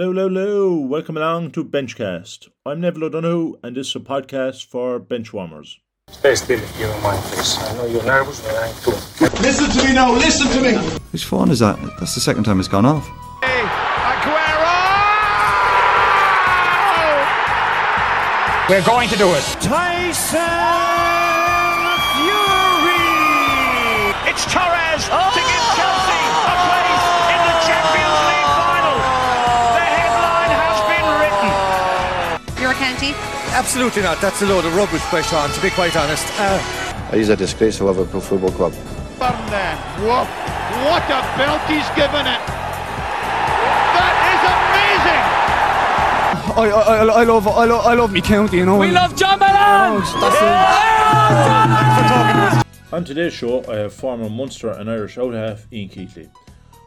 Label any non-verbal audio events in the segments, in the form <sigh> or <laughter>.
Hello, hello, hello. Welcome along to Benchcast. I'm Neville O'Donoghue, and this is a podcast for benchwarmers. Stay still if you don't mind, please. I know you're nervous, but I ain't too. Listen to me now, listen to me. Whose phone is that? That's the second time it's gone off. Aguero, We're going to do it. Tyson Absolutely not. That's a load of rubbish, by Sean, to be quite honest. Uh, He's a disgrace to Liverpool Football Club. Burndown. Whoa. What a belt he's given it. That is amazing. I, I, I love I love I love me county, you know. We love John Malone. On today's show, I have former Munster and Irish out half Ian Keatley.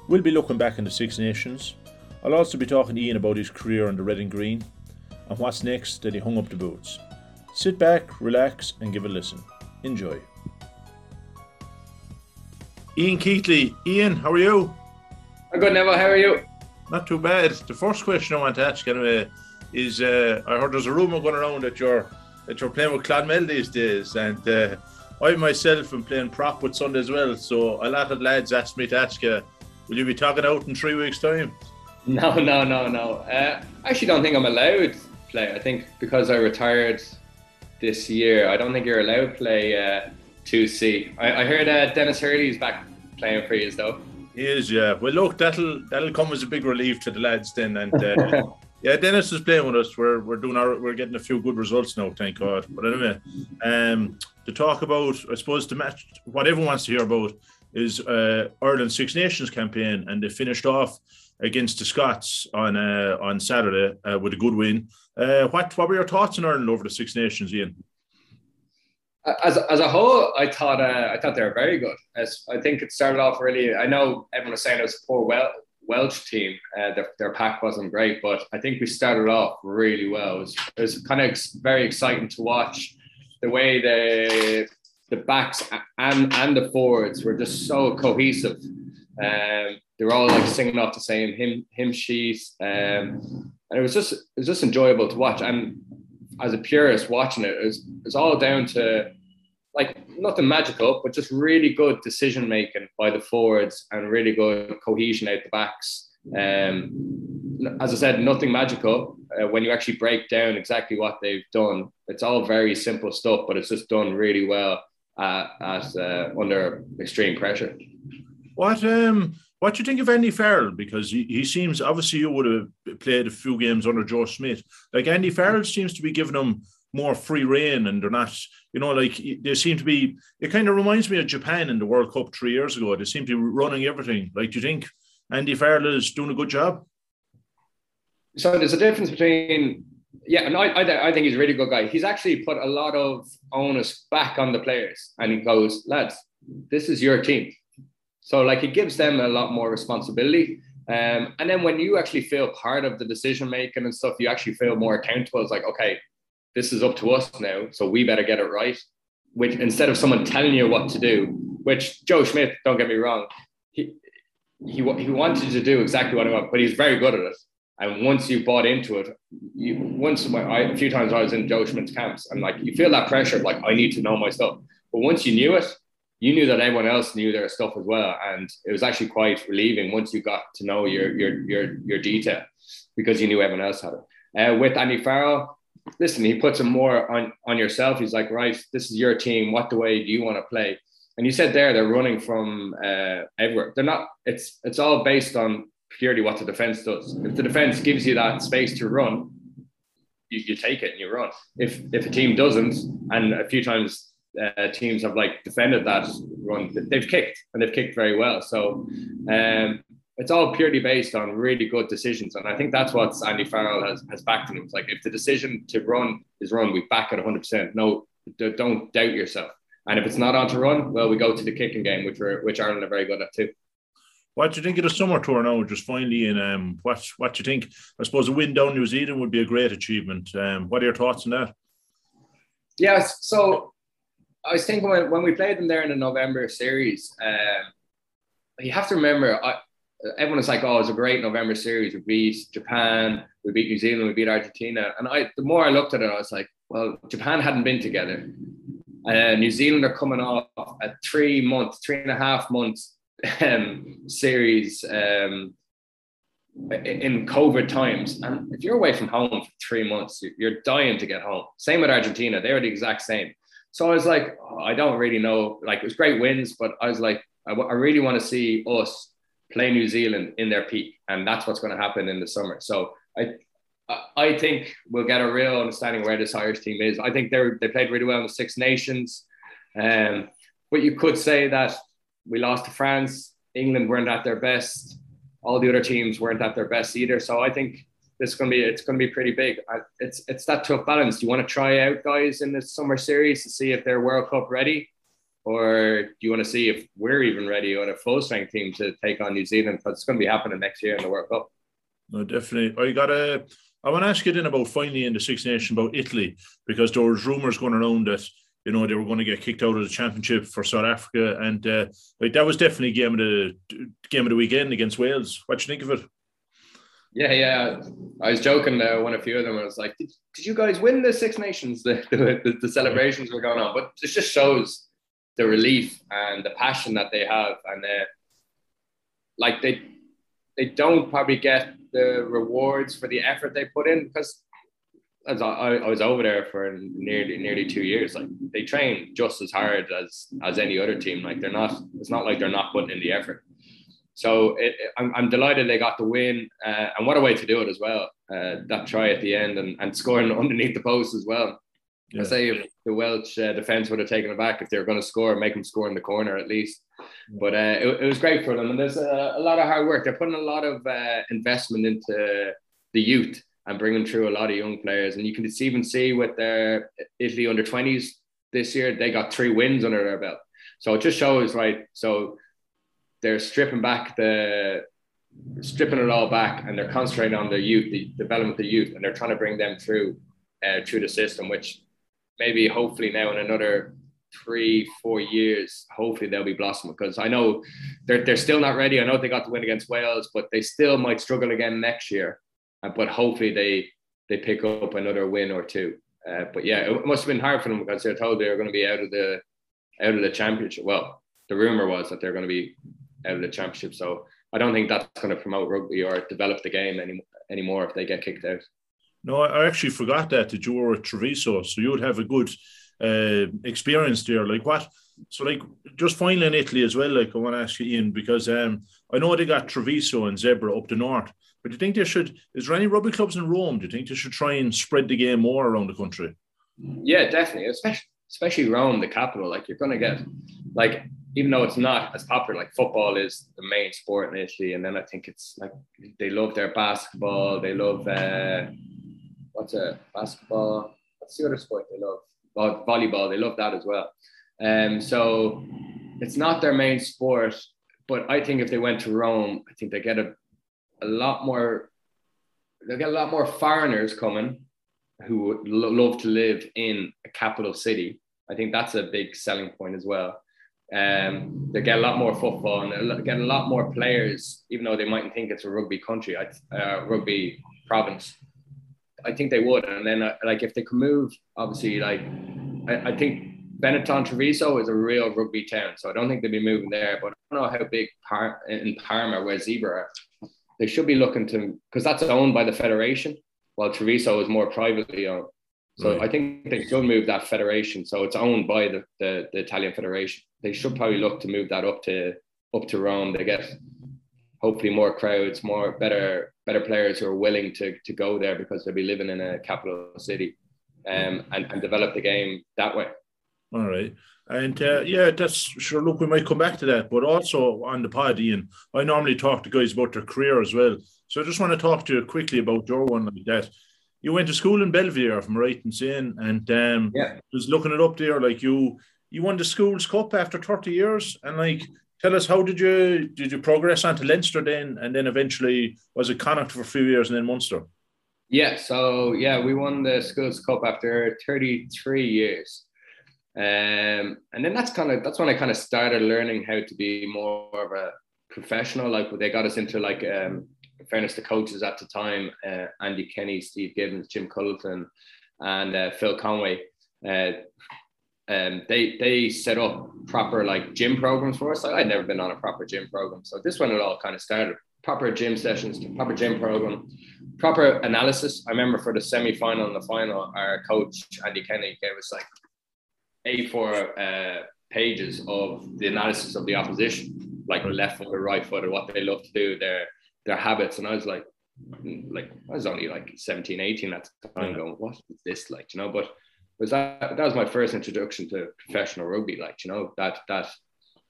We'll be looking back in the Six Nations. I'll also be talking to Ian about his career in the red and green and what's next that he hung up the boots. Sit back, relax, and give a listen. Enjoy. Ian Keatley. Ian, how are you? I'm good, Neville. How are you? Not too bad. The first question I want to ask anyway is uh, I heard there's a rumour going around that you're that you're playing with Clonmel these days, and uh, I myself am playing prop with Sunday as well. So a lot of lads asked me to ask you, will you be talking out in three weeks' time? <laughs> No, no, no, no. Uh, I actually don't think I'm allowed to play. I think because I retired this year, I don't think you're allowed to play uh, 2C. I, I heard uh, Dennis Hurley's back playing for you, though. He is, yeah. Well, look, that'll that'll come as a big relief to the lads then, and uh, <laughs> yeah, Dennis is playing with us. We're we're doing our we're getting a few good results now, thank God. But anyway, um, to talk about, I suppose the match, what everyone wants to hear about is uh, Ireland's Six Nations campaign, and they finished off against the Scots on uh, on Saturday uh, with a good win. Uh, what what were your thoughts on Ireland over the Six Nations, Ian? As, as a whole, I thought uh, I thought they were very good. As I think it started off really. I know everyone was saying it was a poor Welsh team. Uh, their, their pack wasn't great, but I think we started off really well. It was, it was kind of very exciting to watch the way the the backs and and the forwards were just so cohesive. Um, they were all like singing off the same hymn hymn sheets, um, and it was just it was just enjoyable to watch. And as a purist watching it, it was, it was all down to like nothing magical, but just really good decision making by the forwards and really good cohesion out the backs. Um, as I said, nothing magical. Uh, when you actually break down exactly what they've done, it's all very simple stuff, but it's just done really well uh, at uh, under extreme pressure. What um what do you think of Andy Farrell? Because he, he seems obviously you would have played a few games under Joe Schmidt. Like Andy Farrell seems to be giving them more free reign and they're not, you know, like they seem to be it kind of reminds me of Japan in the World Cup three years ago. They seem to be running everything. Like do you think Andy Farrell is doing a good job? So there's a difference between yeah, and I, I, I think he's a really good guy. He's actually put a lot of onus back on the players, and he goes, lads, this is your team. So like it gives them a lot more responsibility. Um, and then when you actually feel part of the decision making and stuff, you actually feel more accountable. It's like, okay, this is up to us now, so we better get it right. Which instead of someone telling you what to do, which Joe Schmidt, don't get me wrong, he he, he wanted to do exactly what he wanted, but he's very good at it. And once you bought into it, you once I, a few times I was in Joe Schmidt's camps, and like you feel that pressure like I need to know my stuff. But once you knew it, you knew that everyone else knew their stuff as well, and it was actually quite relieving once you got to know your your your your detail because you knew everyone else had it. Uh, with Andy Farrell, listen, he puts him more on on yourself. He's like, right, this is your team. What the way do you want to play? And you said there they're running from uh, everywhere. They're not. It's it's all based on purely what the defense does. If the defense gives you that space to run, you, you take it and you run. If if a team doesn't, and a few times uh, teams have like defended that run, they've kicked and they've kicked very well. So um, it's all purely based on really good decisions, and I think that's what Andy Farrell has has backed in him. It's like if the decision to run is run, we back it 100. percent No, don't doubt yourself. And if it's not on to run, well, we go to the kicking game, which we're, which Ireland are very good at too. What do you think of the summer tour now? Just finally, and um, what what do you think? I suppose a win down New Zealand would be a great achievement. Um, what are your thoughts on that? Yes, so I was thinking when, when we played them there in the November series, um, you have to remember, I, everyone was like, "Oh, it was a great November series. We beat Japan, we beat New Zealand, we beat Argentina." And I, the more I looked at it, I was like, "Well, Japan hadn't been together. Uh, New Zealand are coming off a three month, three and a half month um, series um, in COVID times. And if you're away from home for three months, you're dying to get home. Same with Argentina; they were the exact same. So I was like, oh, I don't really know. Like it was great wins, but I was like, I, w- I really want to see us play New Zealand in their peak, and that's what's going to happen in the summer. So I, I think we'll get a real understanding where this Irish team is. I think they they played really well in the Six Nations, um, but you could say that we lost to France. England weren't at their best. All the other teams weren't at their best either. So I think is going to be it's going to be pretty big. It's it's that tough balance. Do you want to try out guys in the summer series to see if they're World Cup ready, or do you want to see if we're even ready on a full strength team to take on New Zealand? Because it's going to be happening next year in the World Cup. No, definitely. I got a. I want to ask you then about finally in the Six Nations about Italy because there was rumours going around that you know they were going to get kicked out of the championship for South Africa, and uh, like that was definitely game of the game of the weekend against Wales. What do you think of it? Yeah, yeah. I was joking. Uh, one a few of them. I was like, "Did, did you guys win the Six Nations?" <laughs> The, the, the celebrations were going on, but it just shows the relief and the passion that they have, and uh, like they they don't probably get the rewards for the effort they put in because as I, I was over there for nearly nearly two years, like they train just as hard as as any other team. Like they're not. It's not like they're not putting in the effort. So it, I'm, I'm delighted they got the win, uh, and what a way to do it as well. Uh, that try at the end and, and scoring <laughs> underneath the post as well. Yeah. I say if the Welsh uh, defense would have taken it back if they were going to score, make them score in the corner at least. But uh, it, it, was great for them, and there's a, a, lot of hard work. They're putting a lot of uh, investment into the youth and bringing through a lot of young players. And you can even see with their Italy under 20s this year, they got three wins under their belt. So it just shows, right? So they're stripping back the stripping it all back and they're concentrating on their youth, the development of the youth, and they're trying to bring them through uh, through the system, which maybe hopefully now in another three, four years, hopefully they'll be blossoming because I know they're, they're still not ready. I know they got the win against Wales, but they still might struggle again next year. Uh, but hopefully they they pick up another win or two. Uh, but yeah, it must have been hard for them because they're told they're going to be out of the out of the championship. Well, the rumor was that they're going to be out of the championship. So I don't think that's going to promote rugby or develop the game any, anymore if they get kicked out. No, I actually forgot that that you were at Treviso, so you would have a good uh, experience there. Like what? So like just finally in Italy as well. Like I want to ask you, Ian, because um, I know they got Treviso and Zebre up the north, but do you think they should? Is there any rugby clubs in Rome? Do you think they should try and spread the game more around the country? Yeah, definitely, especially especially Rome, the capital. Like you're going to get like even though it's not as popular, like football is the main sport in Italy, and then I think it's like they love their basketball, they love uh, what's a basketball, what's the other sport they love? Well, volleyball, they love that as well. Um, so it's not their main sport, but I think if they went to Rome, I think they get a, a lot more, they'll get a lot more foreigners coming who would lo- love to live in a capital city. I think that's a big selling point as well. Um, they get a lot more football and get a lot more players, even though they mightn't think it's a rugby country, uh, rugby province. I think they would. And then, uh, like, if they could move, obviously, like, I, I think Benetton Treviso is a real rugby town. So I don't think they'd be moving there. But I don't know how big Par- in Parma, where Zebre are, they should be looking to, because that's owned by the federation, while Treviso is more privately owned. So right. I think they should move that federation. So it's owned by the, the, the Italian federation. They should probably look to move that up to up to Rome. They get hopefully more crowds, more better better players who are willing to, to go there because they'll be living in a capital city um, and, and develop the game that way. All right. And uh, yeah, that's sure. Look, we might come back to that, but also on the pod, Ian, I normally talk to guys about their career as well. So I just want to talk to you quickly about your one like that. You went to school in Belvedere, if I'm right in saying, and um, yeah, just looking it up there, like you, you won the schools cup after 30 years, and like tell us how did you did you progress onto Leinster then, and then eventually was it Connacht for a few years and then Munster? Yeah, so yeah, we won the Schools Cup after 33 years. Um, and then that's kind of that's when I kind of started learning how to be more of a professional. Like they got us into like um, in fairness to coaches at the time, uh, Andy Kenny, Steve Gibbons, Jim Culleton, and uh, Phil Conway. Uh, um, they they set up proper like gym programs for us. Like, I'd never been on a proper gym program, so this one it all kind of started. Proper gym sessions, proper gym program, proper analysis. I remember for the semi final and the final, our coach Andy Kenny gave us like A4 uh, pages of the analysis of the opposition, like left foot or right foot, or what they love to do, their their habits. And I was like, like I was only like 17, 18 at the time, going, what is this like, you know? But was that that was my first introduction to professional rugby, like you know that that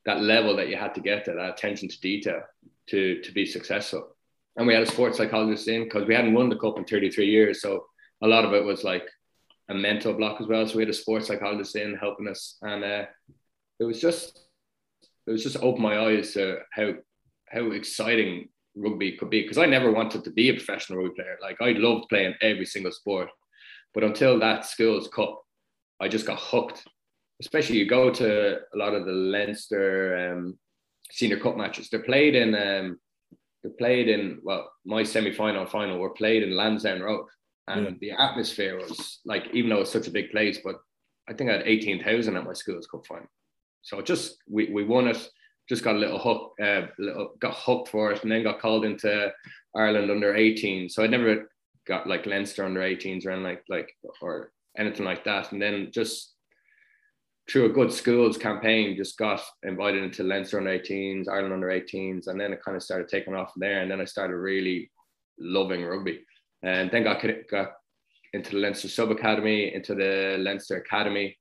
that level that you had to get to, that attention to detail to to be successful. And we had a sports psychologist in because we hadn't won the cup in 33 years, so a lot of it was like a mental block as well. So we had a sports psychologist in helping us, and uh, it was just it was just opened my eyes to how how exciting rugby could be because I never wanted to be a professional rugby player. Like I loved playing every single sport, but until that schools cup, I just got hooked. Especially you go to a lot of the Leinster um, senior cup matches. They're played in um, they're played in well, my semi-final final were played in Lansdowne Road. And yeah. the atmosphere was like, even though it's such a big place, but I think I had 18,000 at my school's cup final. So just we, we won it, just got a little hook, uh, little, got hooked for it, and then got called into Ireland under 18. So I never got like Leinster under 18s or like like or anything like that. And then just through a good schools campaign, just got invited into Leinster under 18s, Ireland under 18s, and then it kind of started taking off from there. And then I started really loving rugby, and then got got into the Leinster Sub Academy, into the Leinster Academy.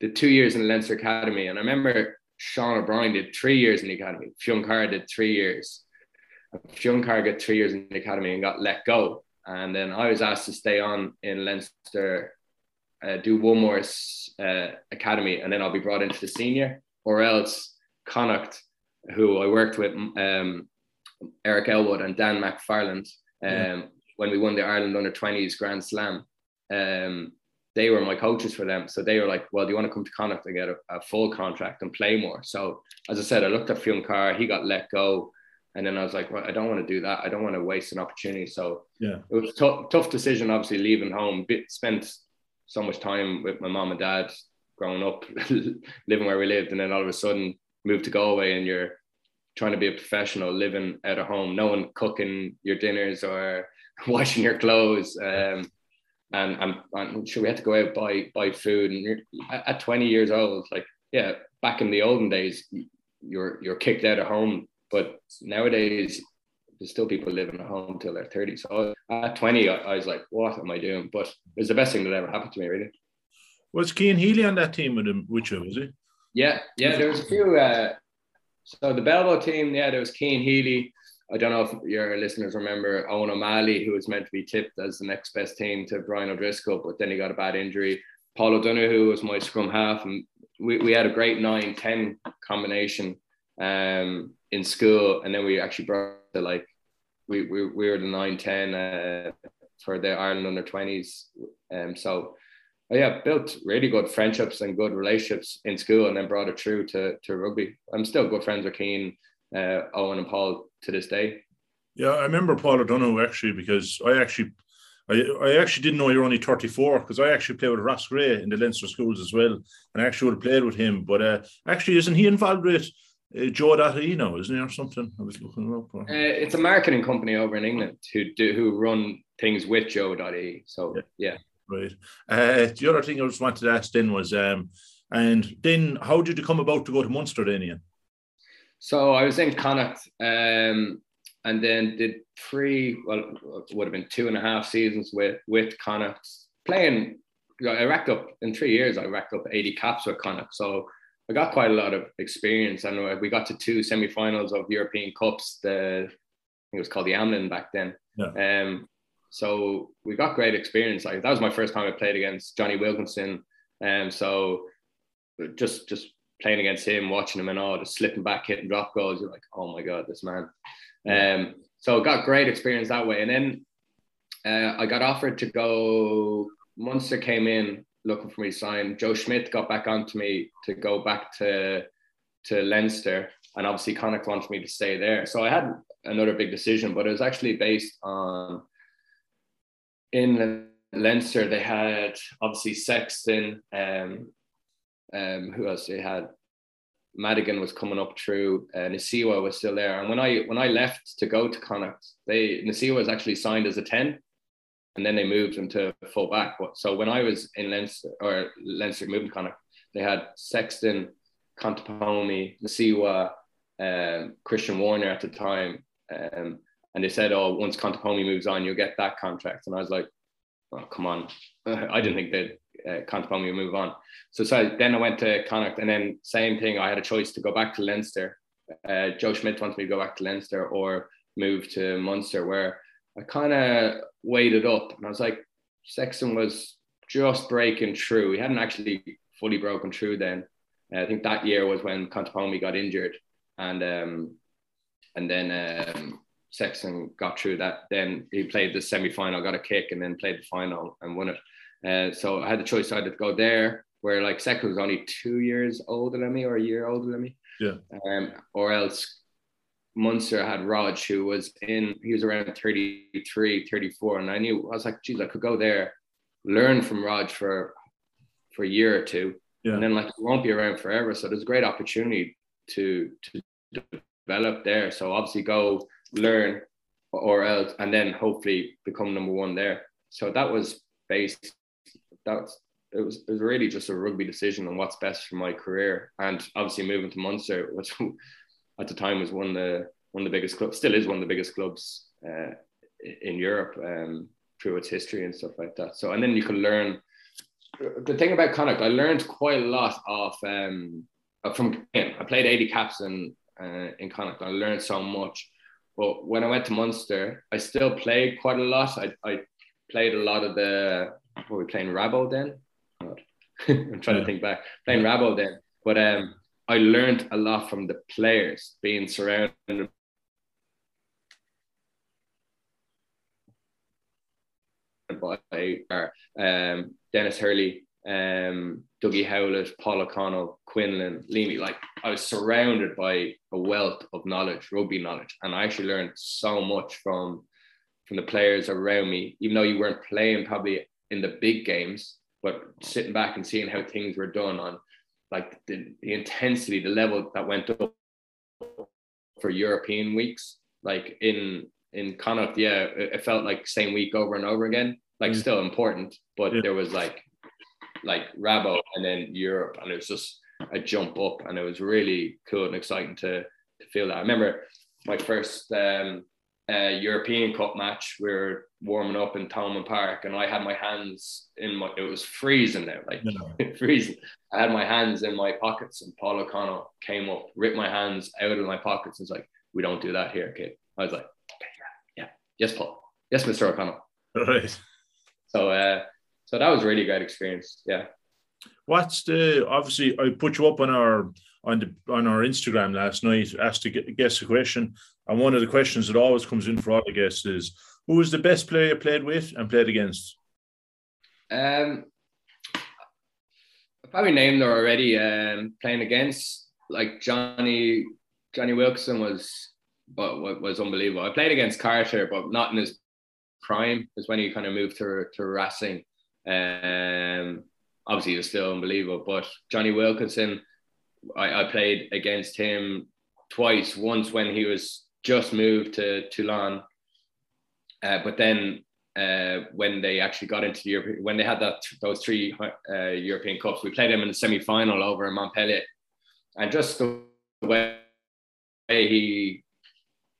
Did two years in the Leinster Academy, and I remember Sean O'Brien did three years in the academy. Fionn Carr did three years. Fionn Carr got three years in the academy and got let go. And then I was asked to stay on in Leinster, uh, do one more uh, academy, and then I'll be brought into the senior, or else Connacht, who I worked with, um, Eric Elwood and Dan McFarland, um, yeah. when we won the Ireland under 20s Grand Slam. Um, they were my coaches for them. So they were like, well, do you want to come to Connacht and get a, a full contract and play more? So as I said, I looked at Fionn Carr, he got let go. And then I was like, well, I don't want to do that. I don't want to waste an opportunity. So yeah, it was a tough, tough decision, obviously leaving home, Bit, spent so much time with my mom and dad growing up, <laughs> living where we lived. And then all of a sudden moved to Galway and you're trying to be a professional living at a home, no one cooking your dinners or <laughs> washing your clothes. Um, and I'm, I'm sure we had to go out buy buy food. And at 20 years old, like yeah, back in the olden days, you're you're kicked out of home but nowadays, there's still people living at home till they're 30. So at 20, I, I, was like, what am I doing? But it was the best thing that ever happened to me, really. Was Cian Healy on that team with him, you, was he? Yeah, yeah, there was a few. Uh, so the Belvo team, yeah, there was Cian Healy. I don't know if your listeners remember Owen O'Malley, who was meant to be tipped as the next best team to Brian O'Driscoll, but then he got a bad injury. Paul O'Donoghue was my scrum half, and we, we had a great 9 10 combination. Um, in school, and then we actually brought the like we we, we were the nine ten uh, for the Ireland under twenties. Um, so yeah, built really good friendships and good relationships in school, and then brought it through to to rugby. I'm still good friends with Cian, uh, Owen, and Paul to this day. Yeah, I remember Paul O'Donoghue actually because I actually. I, I actually didn't know you were only 34 because I actually played with Ross Gray in the Leinster schools as well, and I actually would have played with him. But uh, actually, isn't he involved with uh, Joe Datino, isn't he, or something? I was looking up. Uh, it's a marketing company over in England who do who run things with Joe Dotty. So yeah. yeah. Right. Uh, the other thing I just wanted to ask then was, um, and then how did you come about to go to Munster then, Ian? So I was in Connacht, um, and then did three, well, it would have been two and a half seasons with with Connacht, playing. I racked up in three years. I racked up 80 caps with Connacht. So I got quite a lot of experience, and we got to two semi-finals of European Cups. The I think it was called the Amlin back then. Yeah. Um, so we got great experience. Like that was my first time I played against Jonny Wilkinson, and um, so just just playing against him, watching him and all, just slipping back, hitting drop goals. You're like, oh my god, this man. Um, so got great experience that way, and then uh, I got offered to go. Munster came in looking for me to sign. Joe Schmidt got back onto me to go back to to Leinster, and obviously Connacht wanted me to stay there. So I had another big decision, but it was actually based on in Leinster they had obviously Sexton, um, um, who else they had Madigan was coming up through, uh, Nacewa was still there. And when I when I left to go to Connacht, they Nacewa was actually signed as a 10 and then they moved him to full back. So when I was in Leinster or Leinster moving Connacht, they had Sexton, Contepomi, Nacewa, um, Christian Warner at the time. Um, and they said, oh, once Contepomi moves on, you'll get that contract. And I was like, oh, come on. <laughs> I didn't think that uh, Contepomi would move on. So, so then I went to Connacht and then same thing. I had a choice to go back to Leinster. Uh, Joe Schmidt wanted me to go back to Leinster or move to Munster where I kind of waited up and I was like, Sexton was just breaking through. He hadn't actually fully broken through then. Uh, I think that year was when Contepomi got injured and um, and then um, Sexton got through that. Then he played the semi final, got a kick, and then played the final and won it. Uh, so I had the choice either to go there, where like Sexton was only two years older than me or a year older than me, yeah, um, or else Munster had Rog, who was in, he was around 33, 34. And I knew, I was like, geez, I could go there, learn from Rog for, for a year or two. Yeah. And then like, it won't be around forever. So there's a great opportunity to, to develop there. So obviously go learn or else, and then hopefully become number one there. So that was based, that's, it was, it was really just a rugby decision on what's best for my career. And obviously moving to Munster, which <laughs> at the time was one of the one of the biggest clubs, still is one of the biggest clubs uh, in Europe um, through its history and stuff like that. So and then you can learn. The thing about Connacht, I learned quite a lot of um, from him. I played 80 caps in uh, in Connacht. I learned so much. But when I went to Munster, I still played quite a lot. I, I played a lot of the were we playing Rabo then? <laughs> I'm trying yeah. to think back. Playing Rabo then. But um I learned a lot from the players being surrounded by um, Dennis Hurley, um, Dougie Howlett, Paul O'Connell, Quinlan, Leamy. Like I was surrounded by a wealth of knowledge, rugby knowledge, and I actually learned so much from from the players around me. Even though you weren't playing probably in the big games, but sitting back and seeing how things were done on like the, the intensity, the level that went up for European weeks, like in in Connacht, yeah, it, it, felt like same week over and over again. Like mm. still important, but yeah. there was like like Rabo and then Europe, and it was just a jump up, and it was really cool and exciting to to feel that. I remember my first um, uh, European Cup match. We were warming up in Thomond Park, and I had my hands in my. It was freezing there, like no. <laughs> freezing. I had my hands in my pockets, and Paul O'Connell came up, ripped my hands out of my pockets, and was like, "We don't do that here, kid." I was like, yeah, yeah, yes, Paul, yes, Mister O'Connell." Right. So, uh, so that was really great experience. Yeah. What's the obviously I put you up on our on the on our Instagram last night asked to guess a question, and one of the questions that always comes in for all the guests is who was the best player you played with and played against? Um, I probably named her already. Um, playing against like Johnny Jonny Wilkinson was what was unbelievable. I played against Carter, but not in his prime. Is when he kind of moved to to Racing. Um, obviously, he was still unbelievable. But Jonny Wilkinson I, I played against him twice. Once when he was just moved to Toulon, uh, but then uh, when they actually got into the Europe, when they had that those three uh, European Cups, we played him in the semi final over in Montpellier, and just the way he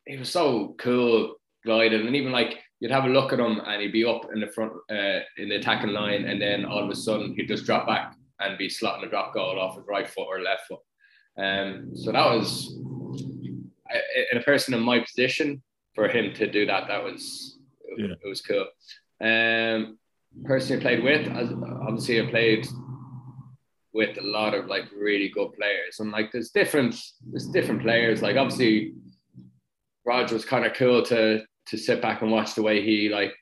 he was so cool, glided, and even like you'd have a look at him and he'd be up in the front uh, in the attacking line, and then all of a sudden he'd just drop back and be slotting a drop goal off his right foot or left foot. Um, so that was in a person in my position for him to do that. That was yeah. it was cool. Um, person I played with, obviously, I played with a lot of like really good players, and like there's different there's different players. Like obviously, Roger was kind of cool to to sit back and watch the way he like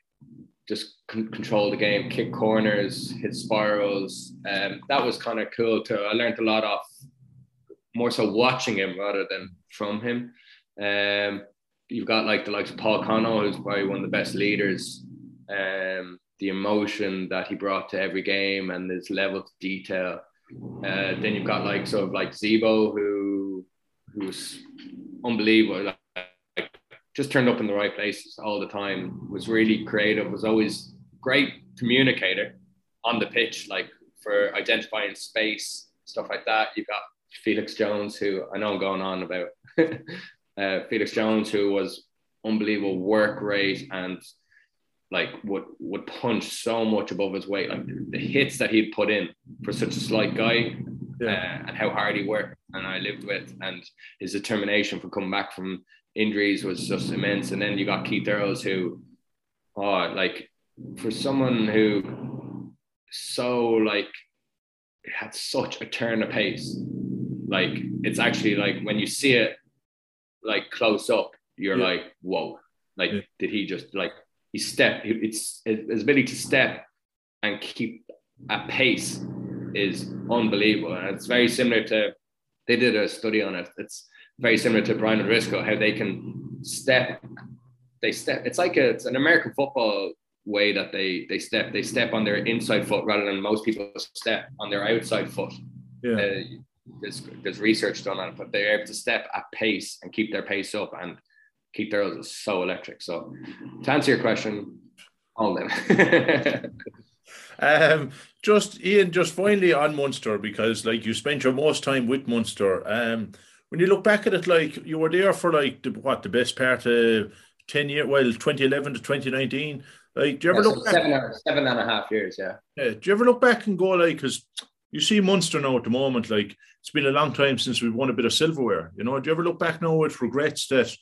just con- control the game, kick corners, hit spirals. Um, that was kind of cool too. I learned a lot off more so watching him rather than from him. Um, you've got like the likes of Paul Connell, who's probably one of the best leaders. Um, the emotion that he brought to every game and his level of detail. Uh, then you've got like sort of like Zebo, who who's unbelievable. Like, just turned up in the right places all the time. Was really creative. Was always great communicator on the pitch, like for identifying space, stuff like that. You've got Felix Jones, who I know I'm going on about. <laughs> uh, Felix Jones, who was unbelievable work rate and like would would punch so much above his weight. Like the hits that he'd put in for such a slight guy, yeah. uh, and how hard he worked, and I lived with, and his determination for coming back from injuries was just immense. And then you got Keith Earls, who, oh, like for someone who so like had such a turn of pace, like it's actually like when you see it like close up, you're yeah. like, whoa, like yeah. did he just like he step it's his ability to step and keep a pace is unbelievable and it's very similar to they did a study on it it's very similar to Brian O'Driscoll, how they can step they step it's like a, it's an American football way that they they step they step on their inside foot rather than most people step on their outside foot yeah. Uh, there's, there's research done on it but they're able to step at pace and keep their pace up and keep is so electric. So to answer your question, all them. <laughs> um, just Ian, just finally on Munster because like you spent your most time with Munster. Um, when you look back at it, like you were there for like the, what the best part of ten years, well, twenty eleven to twenty nineteen. Like, do you ever yeah, look so back? Seven, seven and a half years, yeah. Yeah. Do you ever look back and go like, because you see Munster now at the moment, like it's been a long time since we've won a bit of silverware. You know, do you ever look back now with regrets that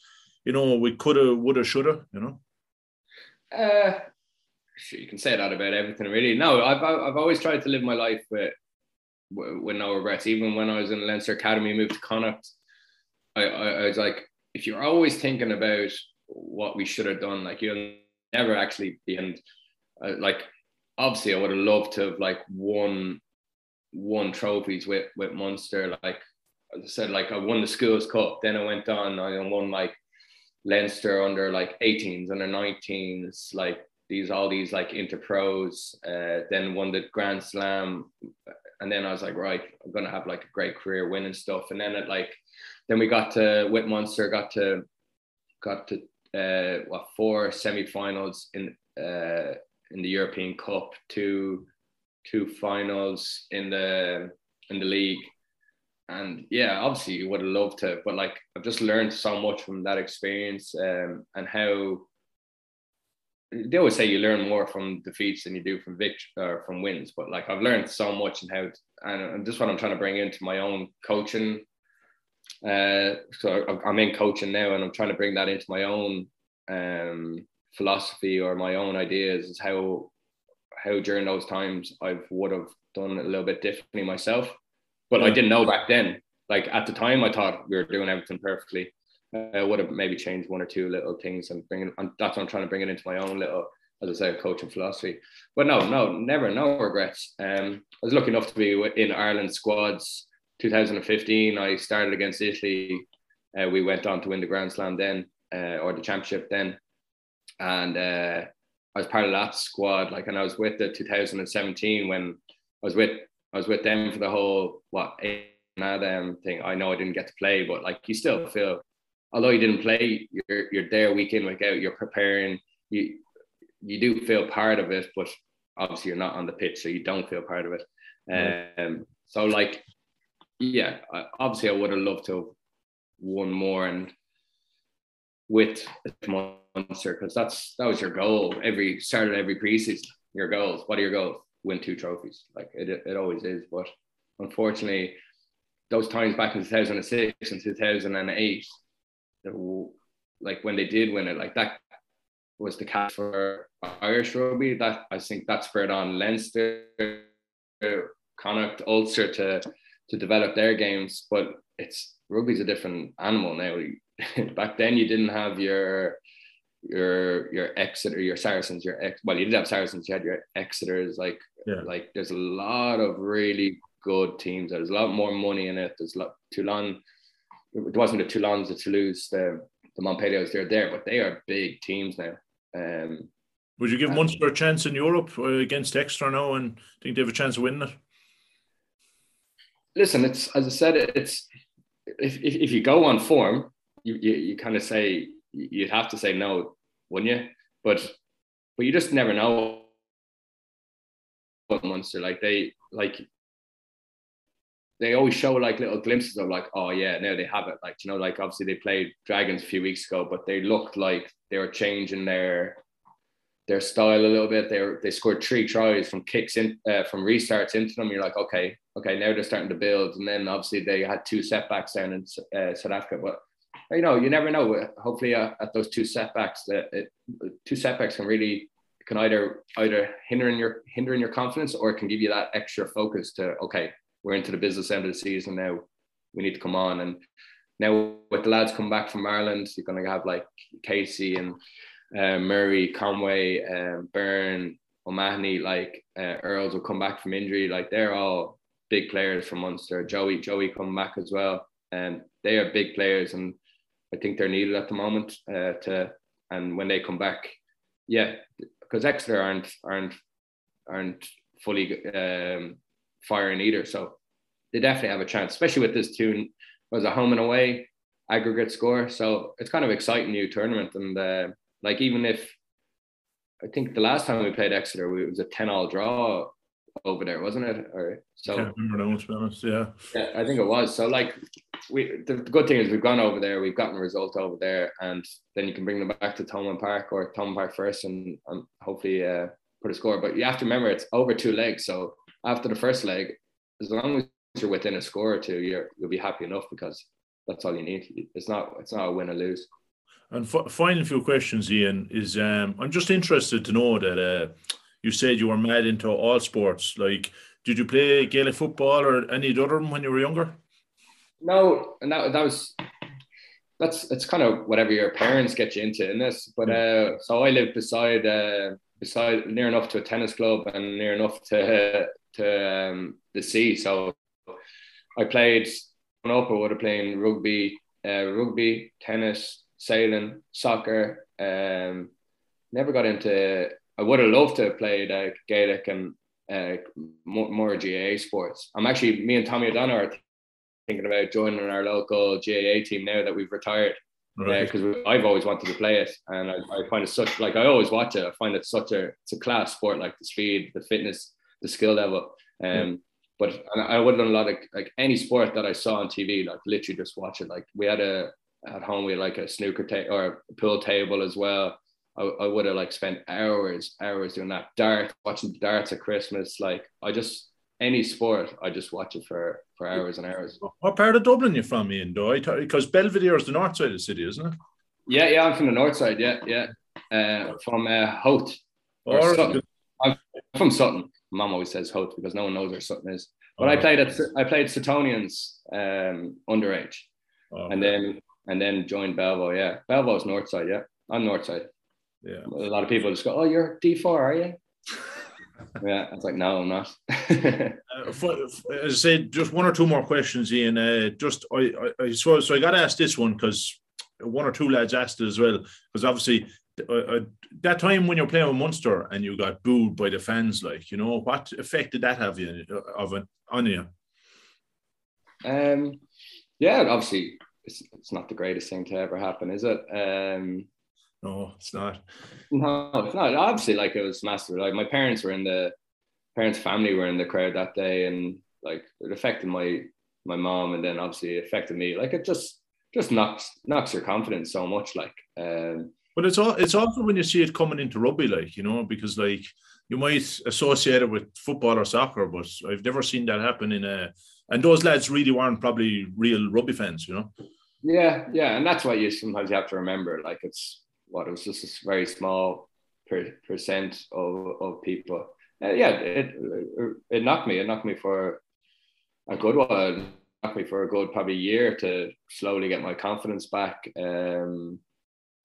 you know, we could have, would have, should have, you know? Uh, you can say that about everything, really. No, I've, I've always tried to live my life with, with no regrets. Even when I was in Leinster Academy, moved to Connacht, I, I, I was like, if you're always thinking about what we should have done, like you'll never actually be. And uh, like, obviously, I would have loved to have like won, won trophies with with Munster. Like I said, like I won the schools cup. Then I went on. I won like Leinster under like 18s, under 19s, like these all these like interpros, uh, then won the Grand Slam. And then I was like, right, I'm gonna have like a great career winning stuff. And then it like then we got to with Munster, got to got to uh what four semi-finals in uh in the European Cup, two two finals in the in the league and yeah, obviously you would have loved to, but like I've just learned so much from that experience um, and how they always say you learn more from defeats than you do from victory or from wins. But like I've learned so much and how, and, and just what I'm trying to bring into my own coaching. Uh, so I'm in coaching now, and I'm trying to bring that into my own um, philosophy or my own ideas. Is how how during those times I would have done it a little bit differently myself but yeah. I didn't know back then. Like at the time, I thought we were doing everything perfectly. I would have maybe changed one or two little things and bring it. And that's what I'm trying to bring it into my own little, as I say, coaching philosophy. But no, no, never, no regrets. Um, I was lucky enough to be in Ireland squads. 2015, I started against Italy. Uh, we went on to win the Grand Slam then, uh, or the championship then, and uh, I was part of that squad. Like, and I was with the 2017 when I was with I was with them for the whole what Adam thing. I know I didn't get to play, but like you still feel, although you didn't play, you're you're there week in week out. You're preparing. You you do feel part of it, but obviously you're not on the pitch, so you don't feel part of it. Um, so like, yeah, obviously I would have loved to have won more and with Munster because that's that was your goal every start of every preseason. Your goals. What are your goals? win two trophies. Like it, it always is. But unfortunately, those times back in 2006 and 2008, like when they did win it, like that was the catch for Irish rugby. That I think that spread on Leinster, Connacht, Ulster to to develop their games. But it's rugby's a different animal now. <laughs> back then, you didn't have your your your Exeter, your Saracens, your ex. Well, you didn't have Saracens. You had your Exeters. Like, yeah. like there's a lot of really good teams. There's a lot more money in it. There's a lot. Toulon, it wasn't the Toulons, the Toulouse, the the Montpelliers. They're there, but they are big teams now. Um, Would you give Munster a chance in Europe uh, against Exeter now, and think they have a chance of winning it? listen, it's as I said, it's if if, if you go on form, you, you you kind of say you'd have to say no, wouldn't you? But but you just never know what Munster like they like they always show like little glimpses of like oh yeah now they have it. Like you know like obviously they played dragons a few weeks ago but they looked like they were changing their their style a little bit. They were, they scored three tries from kicks in uh, from restarts into them. You're like okay okay now they're starting to build. And then obviously they had two setbacks down in uh, South Africa but you know you never know. Hopefully uh, at those two setbacks that two setbacks can really can either either hindering your hindering your confidence or it can give you that extra focus to okay we're into the business end of the season now. We need to come on. And now with the lads come back from Ireland you're going to have like Casey and uh, Murray Conway um, Beirne O'Mahony like uh, Earls will come back from injury. Like they're all big players from Munster. Joey Joey come back as well. And they are big players and I think they're needed at the moment uh, to and when they come back yeah because Exeter aren't aren't aren't fully um, firing either. So they definitely have a chance, especially with this tune was a home and away aggregate score. So it's kind of exciting new tournament. And uh, like even if I think the last time we played Exeter, we, it was a 10 all draw over there, wasn't it? Or so I can't remember now, to be honest. Yeah. Yeah, I think it was. So like we the, the good thing is we've gone over there, we've gotten a result over there, and then you can bring them back to Thomond Park or Thomond Park first and, and hopefully uh, put a score. But you have to remember it's over two legs. So after the first leg, as long as you're within a score or two, you're, you'll be happy enough because that's all you need. It's not it's not a win or lose. And f- final few questions, Ian, is um, I'm just interested to know that uh, you said you were mad into all sports. Like, did you play Gaelic football or any other when you were younger? No, and that, that was that's it's kind of whatever your parents get you into in this. But uh, so I live beside uh, beside near enough to a tennis club and near enough to to um, the sea. So I played up. I would have played rugby, uh, rugby, tennis, sailing, soccer. Um, never got into. I would have loved to have played uh, Gaelic and uh, more, more GAA sports. I'm actually me and Tommy O'Donnell are thinking about joining our local GAA team now that we've retired because right. uh, I've always wanted to play it, and I, I, find it such like I always watch it. I find it such a it's a class sport, like the speed, the fitness, the skill level. Um, but I would have done a lot of like any sport that I saw on TV, like literally just watch it. Like we had a at home, we had like a snooker table or a pool table as well. I, I would have like spent hours, hours doing that. Dart, watching darts at Christmas. Like I just any sport, I just watch it for for hours and hours. What part of Dublin you from, Ian? Though, because Belvedere is the north side of the city, isn't it? Yeah, yeah, I'm from the north side. Yeah, yeah, uh, from uh, Howth. Or Sutton. I'm from Sutton. Mom always says Howth because no one knows where Sutton is. But oh. I played at I played Suttonians um, underage, oh, and then and then joined Belvo. Yeah, Belvo's north side. Yeah, I'm north side. Yeah, a lot of people just go, "Oh, you're D4, are you?" <laughs> yeah, I was like, no, I'm not. <laughs> uh, for, as I said, just one or two more questions, Ian. Uh, just I, I, I so, so I got to ask this one because one or two lads asked it as well. Because obviously, uh, uh, that time when you're playing with Munster and you got booed by the fans, like you know, what effect did that have you uh, of it on you? Um, yeah, obviously, it's, it's not the greatest thing to ever happen, is it? Um, no, it's not. No, it's not. Obviously, like it was massive. Like my parents were in the parents' family were in the crowd that day, and like it affected my my mom, and then obviously it affected me. Like it just just knocks knocks your confidence so much. Like, um, but it's all it's also when you see it coming into rugby, like you know, because like you might associate it with football or soccer, but I've never seen that happen in a. And those lads really weren't probably real rugby fans, you know. Yeah, yeah, and that's what you sometimes have to remember. Like it's what it was just a very small per, percent of, of people. Uh, yeah, it, it knocked me. It knocked me for a good while. It knocked me for a good probably year to slowly get my confidence back. Um,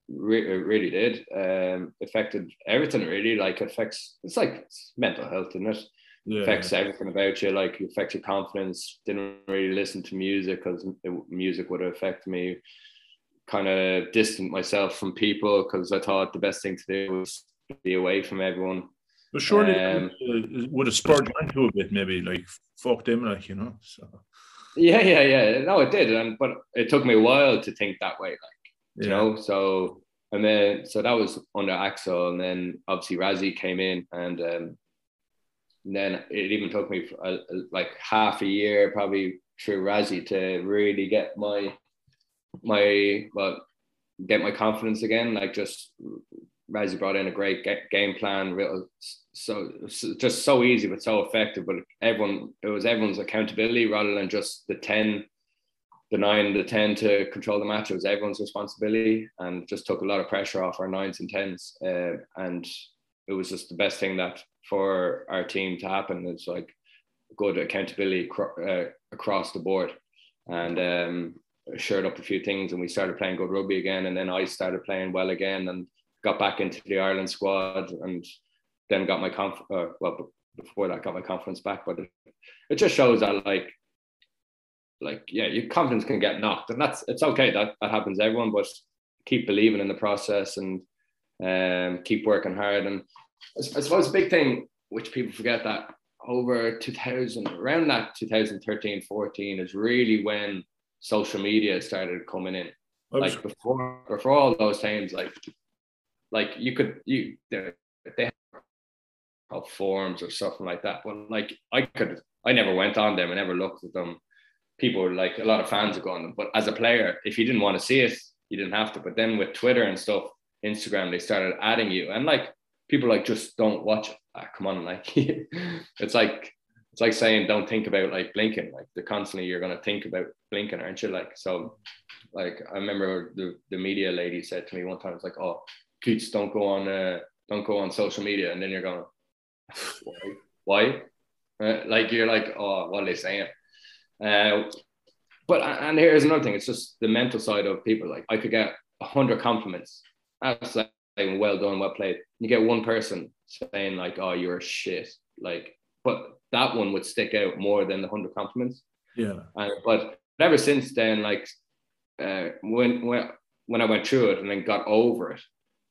re- it really did. Um, affected everything really. Like affects. It's like it's mental health, isn't it? Yeah. affects everything about you. Like, it affects your confidence. Didn't really listen to music because music would affect me. Kind of distant myself from people because I thought the best thing to do was be away from everyone. But surely Um, uh, would have spurred you onto a bit, maybe like fuck them, like you know. So Yeah, yeah, yeah. No, it did, and but it took me a while to think that way. Like, you know, so and then so that was under Axel, and then obviously Rassie came in, and um, then it even took me uh, like half a year, probably through Rassie, to really get my my well get my confidence again. Like just Rassie brought in a great game plan, real so, so just so easy but so effective. But everyone, it was everyone's accountability rather than just the ten, the nine, the ten to control the match. It was everyone's responsibility, and just took a lot of pressure off our nines and tens. Uh, and it was just the best thing that for our team to happen. It's like good accountability cro- uh, across the board, and um, shared up a few things, and we started playing good rugby again. And then I started playing well again, and got back into the Ireland squad, and then got my conf. Uh, well, before that, got my confidence back. But it, just shows that like, like yeah, your confidence can get knocked, and that's it's okay. That that happens to everyone, but keep believing in the process and um, keep working hard. And I, I suppose a big thing which people forget that over 2000 around that 2013 14 is really when social media started coming in like before before all those times like like you could you they have forums or something like that but like i could i never went on them i never looked at them. People were like a lot of fans would go on them but as a player if you didn't want to see it you didn't have to but then with twitter and stuff instagram they started adding you and like people like just don't watch it. Ah, come on like <laughs> it's like it's like saying don't think about like blinking like the constantly you're going to think about blinking aren't you like so like I remember the, the media lady said to me one time, it's like, oh, Keats, don't go on uh, don't go on social media. And then you're going, why? Why? Uh, like you're like, oh, what are they saying? Uh, but and here's another thing, it's just the mental side of people. Like I could get a hundred compliments. That's like well done, well played. You get one person saying like, oh, you're shit. Like, but that one would stick out more than the hundred compliments. yeah, And, but ever since then, like uh, when when when I went through it and then got over it,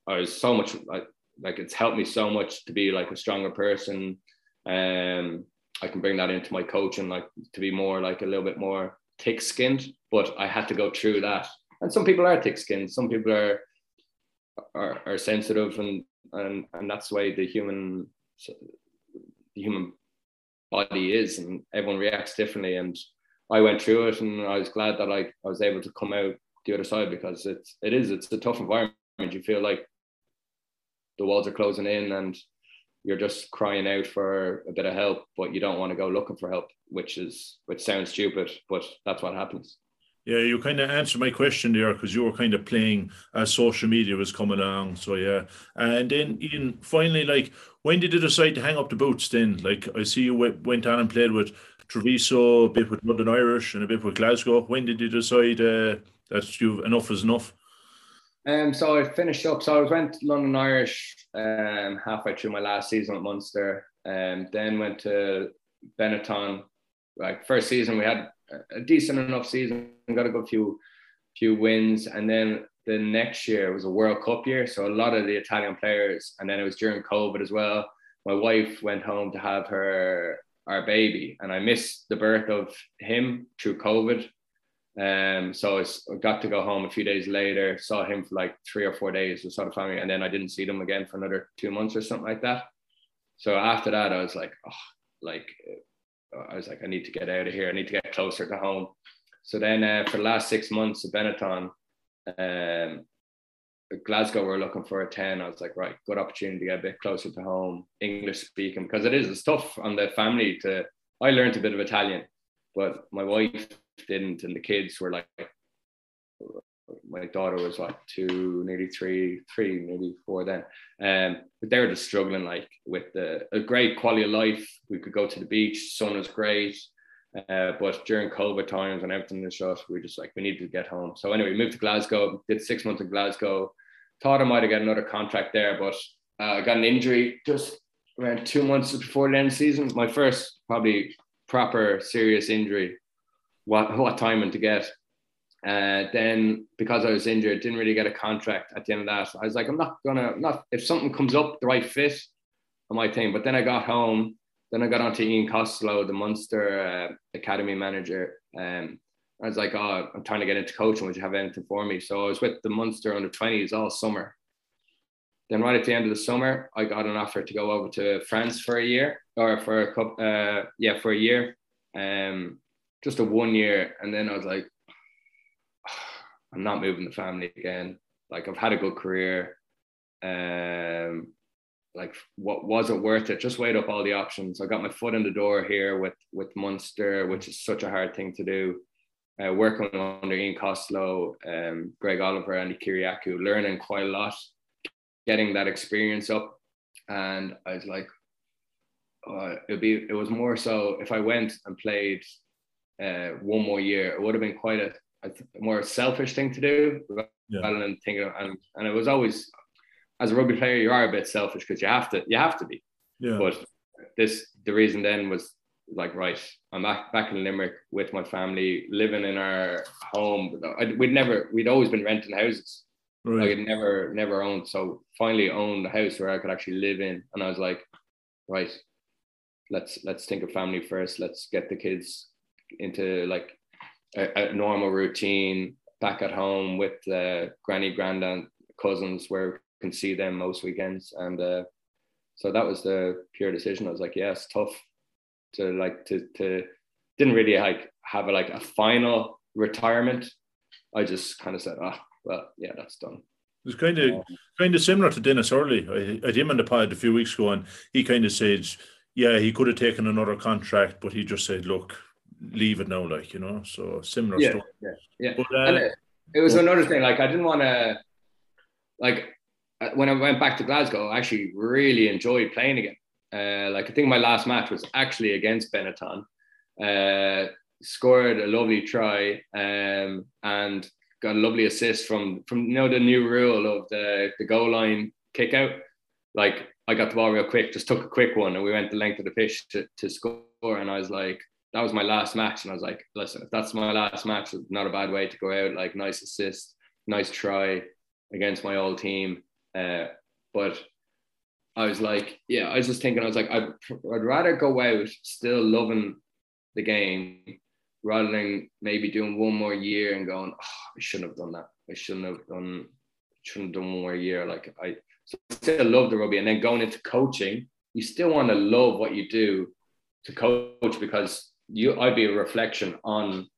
I was so much like like it's helped me so much to be like a stronger person. Um, I can bring that into my coaching, like to be more like a little bit more thick-skinned. But I had to go through that, and some people are thick-skinned. Some people are are, are sensitive, and and and that's the way the human the human body is, and everyone reacts differently. And I went through it, and I was glad that I, I was able to come out the other side because it's it is it's a tough environment. You feel like the walls are closing in, and you're just crying out for a bit of help, but you don't want to go looking for help, which is which sounds stupid, but that's what happens. Yeah. You kind of answered my question there because you were kind of playing as social media was coming along. So yeah, and then Ian, finally, like, when did you decide to hang up the boots? Then, like, I see you went on and played with Treviso, a bit with London Irish, and a bit with Glasgow. When did you decide uh, that you enough is enough? Um, so I finished up. So I went London Irish um, halfway through my last season at Munster. Um, then went to Benetton. Like first season, we had a decent enough season. Got a good few few wins, and then the next year was a World Cup year. So a lot of the Italian players, and then it was during COVID as well. My wife went home to have her our baby, and I missed the birth of him through COVID. Um, so I got to go home a few days later, saw him for like three or four days, we saw the family, and then I didn't see them again for another two months or something like that. So after that, I was like, oh, like, I was like, I need to get out of here. I need to get closer to home. So then uh, for the last six months of Benetton, um, Glasgow were looking for a 10. I was like, right, good opportunity to get a bit closer to home, English speaking, because it is, it's tough on the family to, I learned a bit of Italian, but my wife didn't, and the kids were like, my daughter was what two, nearly three, three, maybe four then. Um, but they were just struggling like with the a great quality of life. We could go to the beach, sun was great. Uh, but during COVID times and everything was shut, we were just like we needed to get home. So anyway, moved to Glasgow, did six months in Glasgow. Thought I might have got another contract there, but uh, I got an injury just around two months before the end of the season. My first probably proper serious injury. What what timing to get? Uh, then because I was injured, didn't really get a contract at the end of that. I was like, I'm not gonna not if something comes up the right fit, I might think. But then I got home. Then I got onto Ian Costello, the Munster uh, academy manager. Um, I was like, oh, I'm trying to get into coaching. Would you have anything for me? So I was with the Munster under 20s all summer. Then right at the end of the summer, I got an offer to go over to France for a year or for a couple, uh, yeah, for a year, um, just a one year. And then I was like, I'm not moving the family again. Like I've had a good career. Um, like what was it worth it? Just weighed up all the options. I got my foot in the door here with with Munster, which is such a hard thing to do. Uh, working under Ian Costello, um, Greg Oliver, and Kyriakou, learning quite a lot, getting that experience up. And I was like, uh, it'd be it was more so if I went and played uh, one more year, it would have been quite a, a more selfish thing to do Yeah. rather than thinking. And and it was always as a rugby player, you are a bit selfish because you have to you have to be. Yeah. But this the reason then was like right, I'm back back in Limerick with my family, living in our home. I, we'd never we'd always been renting houses. like i'd never never owned. So finally owned a house where I could actually live in. And I was like, right, let's let's think of family first. Let's get the kids into like a, a normal routine back at home with uh, granny, granddad, cousins where we can see them most weekends. And uh, so that was the pure decision. I was like, yeah, it's tough to like to to didn't really like have a like a final retirement. I just kind of said, ah, well, yeah, that's done. It's kind of kind of similar to Denis Hurley. I, I had him on the pod a few weeks ago, and he kind of said, "Yeah, he could have taken another contract, but he just said, look, leave it now, like you know." So similar Yeah, stuff. yeah, yeah. But, uh, it, it was another thing. Like I didn't want to, like uh, when I went back to Glasgow, I actually really enjoyed playing again. Uh, like I think my last match was actually against Benetton. Uh, scored a lovely try um, and got a lovely assist from from you know the new rule of the the goal line kick out. Like I got the ball real quick, just took a quick one, and we went the length of the pitch to, to score. And I was like, that was my last match, and I was like, listen, if that's my last match, it's not a bad way to go out. Like nice assist, nice try against my old team. Uh, but I was like, yeah, I was just thinking, I was like, I'd, I'd rather go out still loving the game rather than maybe doing one more year and going, oh, I shouldn't have done that. I shouldn't have done, shouldn't have done one more year. Like I I still love the rugby, and then going into coaching, you still want to love what you do to coach because you, I'd be a reflection on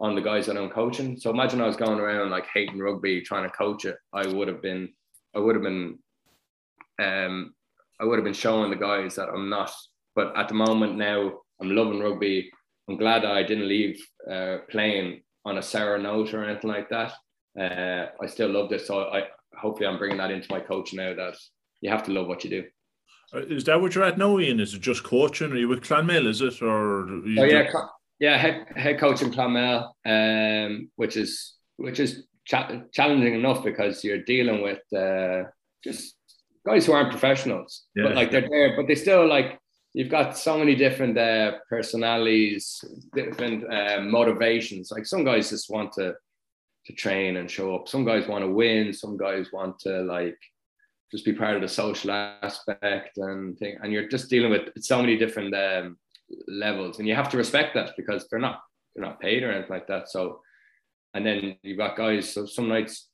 on the guys that I'm coaching. So imagine I was going around like hating rugby, trying to coach it. I would have been, I would have been, um, I would have been showing the guys that I'm not. But at the moment now, I'm loving rugby. I'm glad I didn't leave uh, playing on a sour note or anything like that. Uh, I still love this, so I hopefully I'm bringing that into my coach now. That you have to love what you do. Uh, Is that what you're at now, Ian? Is it just coaching? Are you with Clonmel? Is it or? Oh yeah, co- yeah, head, head coach in Clonmel, um, which is which is cha- challenging enough because you're dealing with uh, just guys who aren't professionals, Yeah. but like they're there, but they still like you've got so many different uh, personalities, different uh, motivations. Like some guys just want to to train and show up. Some guys want to win. Some guys want to like just be part of the social aspect and thing. And you're just dealing with so many different um, levels, and you have to respect that because they're not they're not paid or anything like that. So, and then you've got guys. So some nights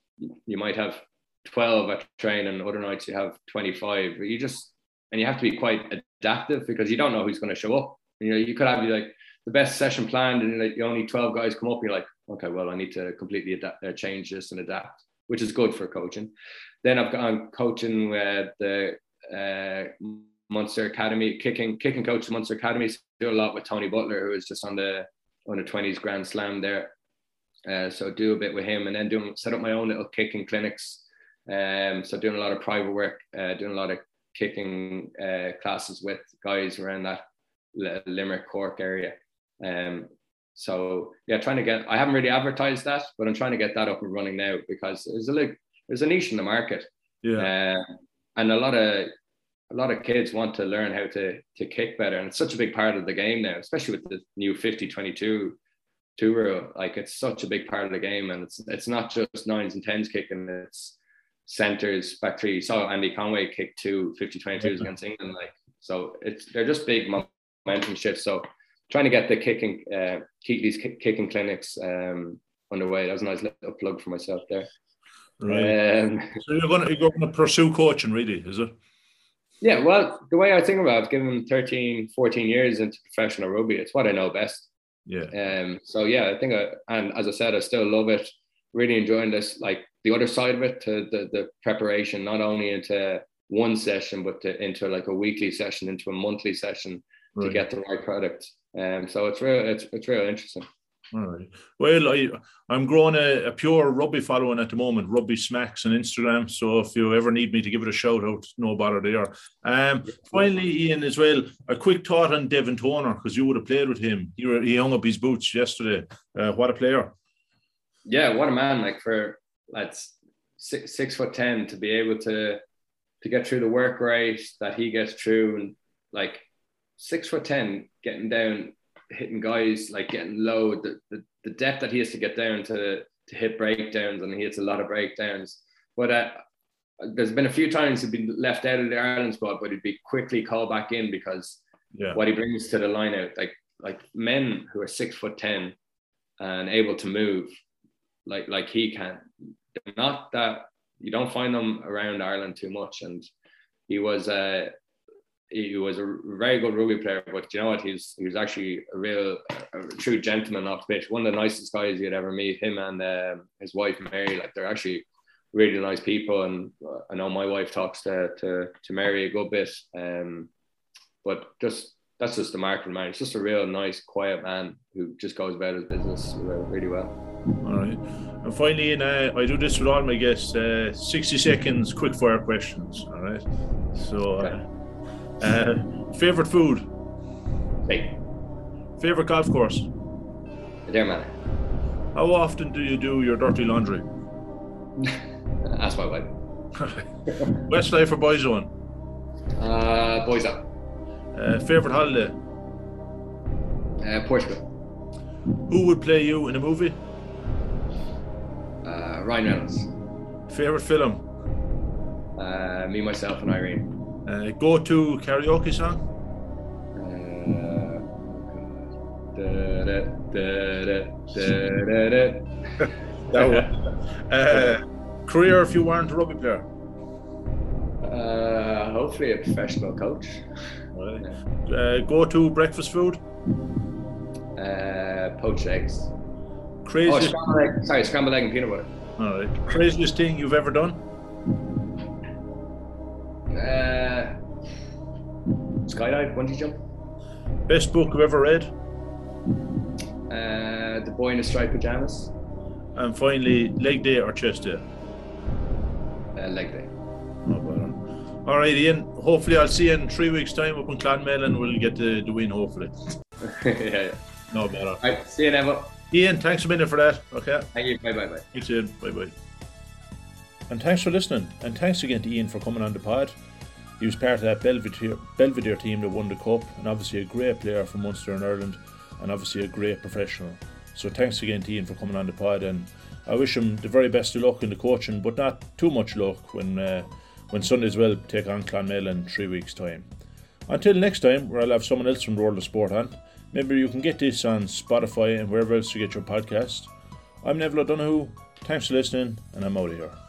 you might have twelve at training, other nights you have twenty five. You just and you have to be quite adaptive because you don't know who's going to show up. You know, you could have like the best session planned, and like only twelve guys come up. You're like, okay, well, I need to completely adapt, uh, change this and adapt, which is good for coaching. Then I've gone coaching with the uh, Munster Academy, kicking kicking coach Munster Academy. So do a lot with Tony Butler, who is just on the on the twenties Grand Slam there. Uh, so do a bit with him, and then doing set up my own little kicking clinics. Um, so doing a lot of private work, uh, doing a lot of kicking uh, classes with guys around that Limerick Cork area. Um, so yeah, trying to get. I haven't really advertised that, but I'm trying to get that up and running now because there's a like there's a niche in the market. Yeah. Uh, and a lot of a lot of kids want to learn how to to kick better, and it's such a big part of the game now, especially with the new 50-22 two rule. Like it's such a big part of the game, and it's it's not just nines and tens kicking. It's centers back three. You saw Andy Conway kick two 50-22s against England. Like so, it's they're just big momentum shifts. So trying to get the kicking uh, these kicking clinics um, underway. That was a nice little plug for myself there. Right. Um, so you're gonna you're gonna pursue coaching, really, is it? Yeah, well, the way I think about it, given 13, 14 years into professional rugby, it's what I know best. Yeah. Um. So yeah, I think, I, and as I said, I still love it. Really enjoying this, like the other side of it, to the the preparation, not only into one session, but to, into like a weekly session, into a monthly session right. to get the right product. Um. So it's real. It's it's real interesting. All right. Well, I, I'm growing a, a, pure rugby following at the moment, Rugby Smacks on Instagram. So if you ever need me to give it a shout out, no bother there. Um, finally, Ian, as well, a quick thought on Devin Toner, because you would have played with him. He, were, he hung up his boots yesterday. Uh, what a player. Yeah, what a man. Like for that's six, six foot 10 to be able to to get through the work rate that he gets through and like six foot 10 getting down hitting guys like getting low, the, the, the depth that he has to get down to to hit breakdowns, and he hits a lot of breakdowns. But uh, there's been a few times he'd been left out of the Ireland squad, but he'd be quickly called back in because yeah. what he brings to the line out, like like men who are six foot ten and able to move, like like he can. Not that you don't find them around Ireland too much, and he was uh, he was a very good rugby player, but you know what? He's he was actually a real, a true gentleman off the pitch. One of the nicest guys you'd ever meet. Him and um, his wife Mary, like they're actually really nice people. And I know my wife talks to to, to Mary a good bit. Um, but just that's just the market man. It's just a real nice, quiet man who just goes about his business really well. All right. And finally, in, uh, I do this with all my guests. Uh, Sixty seconds, quick fire questions. All right. So. Okay. Uh, favorite food? Steak. Favorite golf course? There, man. How often do you do your dirty laundry? <laughs> Ask my wife. <laughs> Westlife or Boyzone? Uh, Boyzone. Uh, favorite holiday? Uh, Portugal. Who would play you in a movie? Uh, Ryan Reynolds. Favorite film? Uh, me, myself, and Irene. Uh, go to karaoke song. <laughs> that one. Uh, career if you weren't a rugby player. Uh, hopefully a professional coach. Right. Uh, go to breakfast food. Uh, poached eggs. Craziest. Oh, scrambled egg. Sorry, scrambled egg and peanut butter. All right. Craziest thing you've ever done. Skydive, bungee jump. Best book I've ever read? Uh, the Boy in the Striped Pajamas. And finally, leg day or chest day? Uh, leg day. Oh, All right, Ian. Hopefully, I'll see you in three weeks' time up in Clonmel we'll get the, the win, hopefully. <laughs> yeah, yeah. No better. All right, see you, Neville. Ian, thanks a minute for that. Okay. Thank you. Bye bye bye. Thanks, Ian. Bye bye. And thanks for listening. And thanks again to Ian for coming on the pod. He was part of that Belvedere, Belvedere team that won the Cup, and obviously a great player for Munster and Ireland, and obviously a great professional. So thanks again to Ian for coming on the pod, and I wish him the very best of luck in the coaching, but not too much luck when uh, when Sundays Well take on Clonmel in three weeks' time. Until next time, where I'll have someone else from the world of sport on. Maybe you can get this on Spotify and wherever else you get your podcast. I'm Neville O'Donoghue. Thanks for listening, and I'm out of here.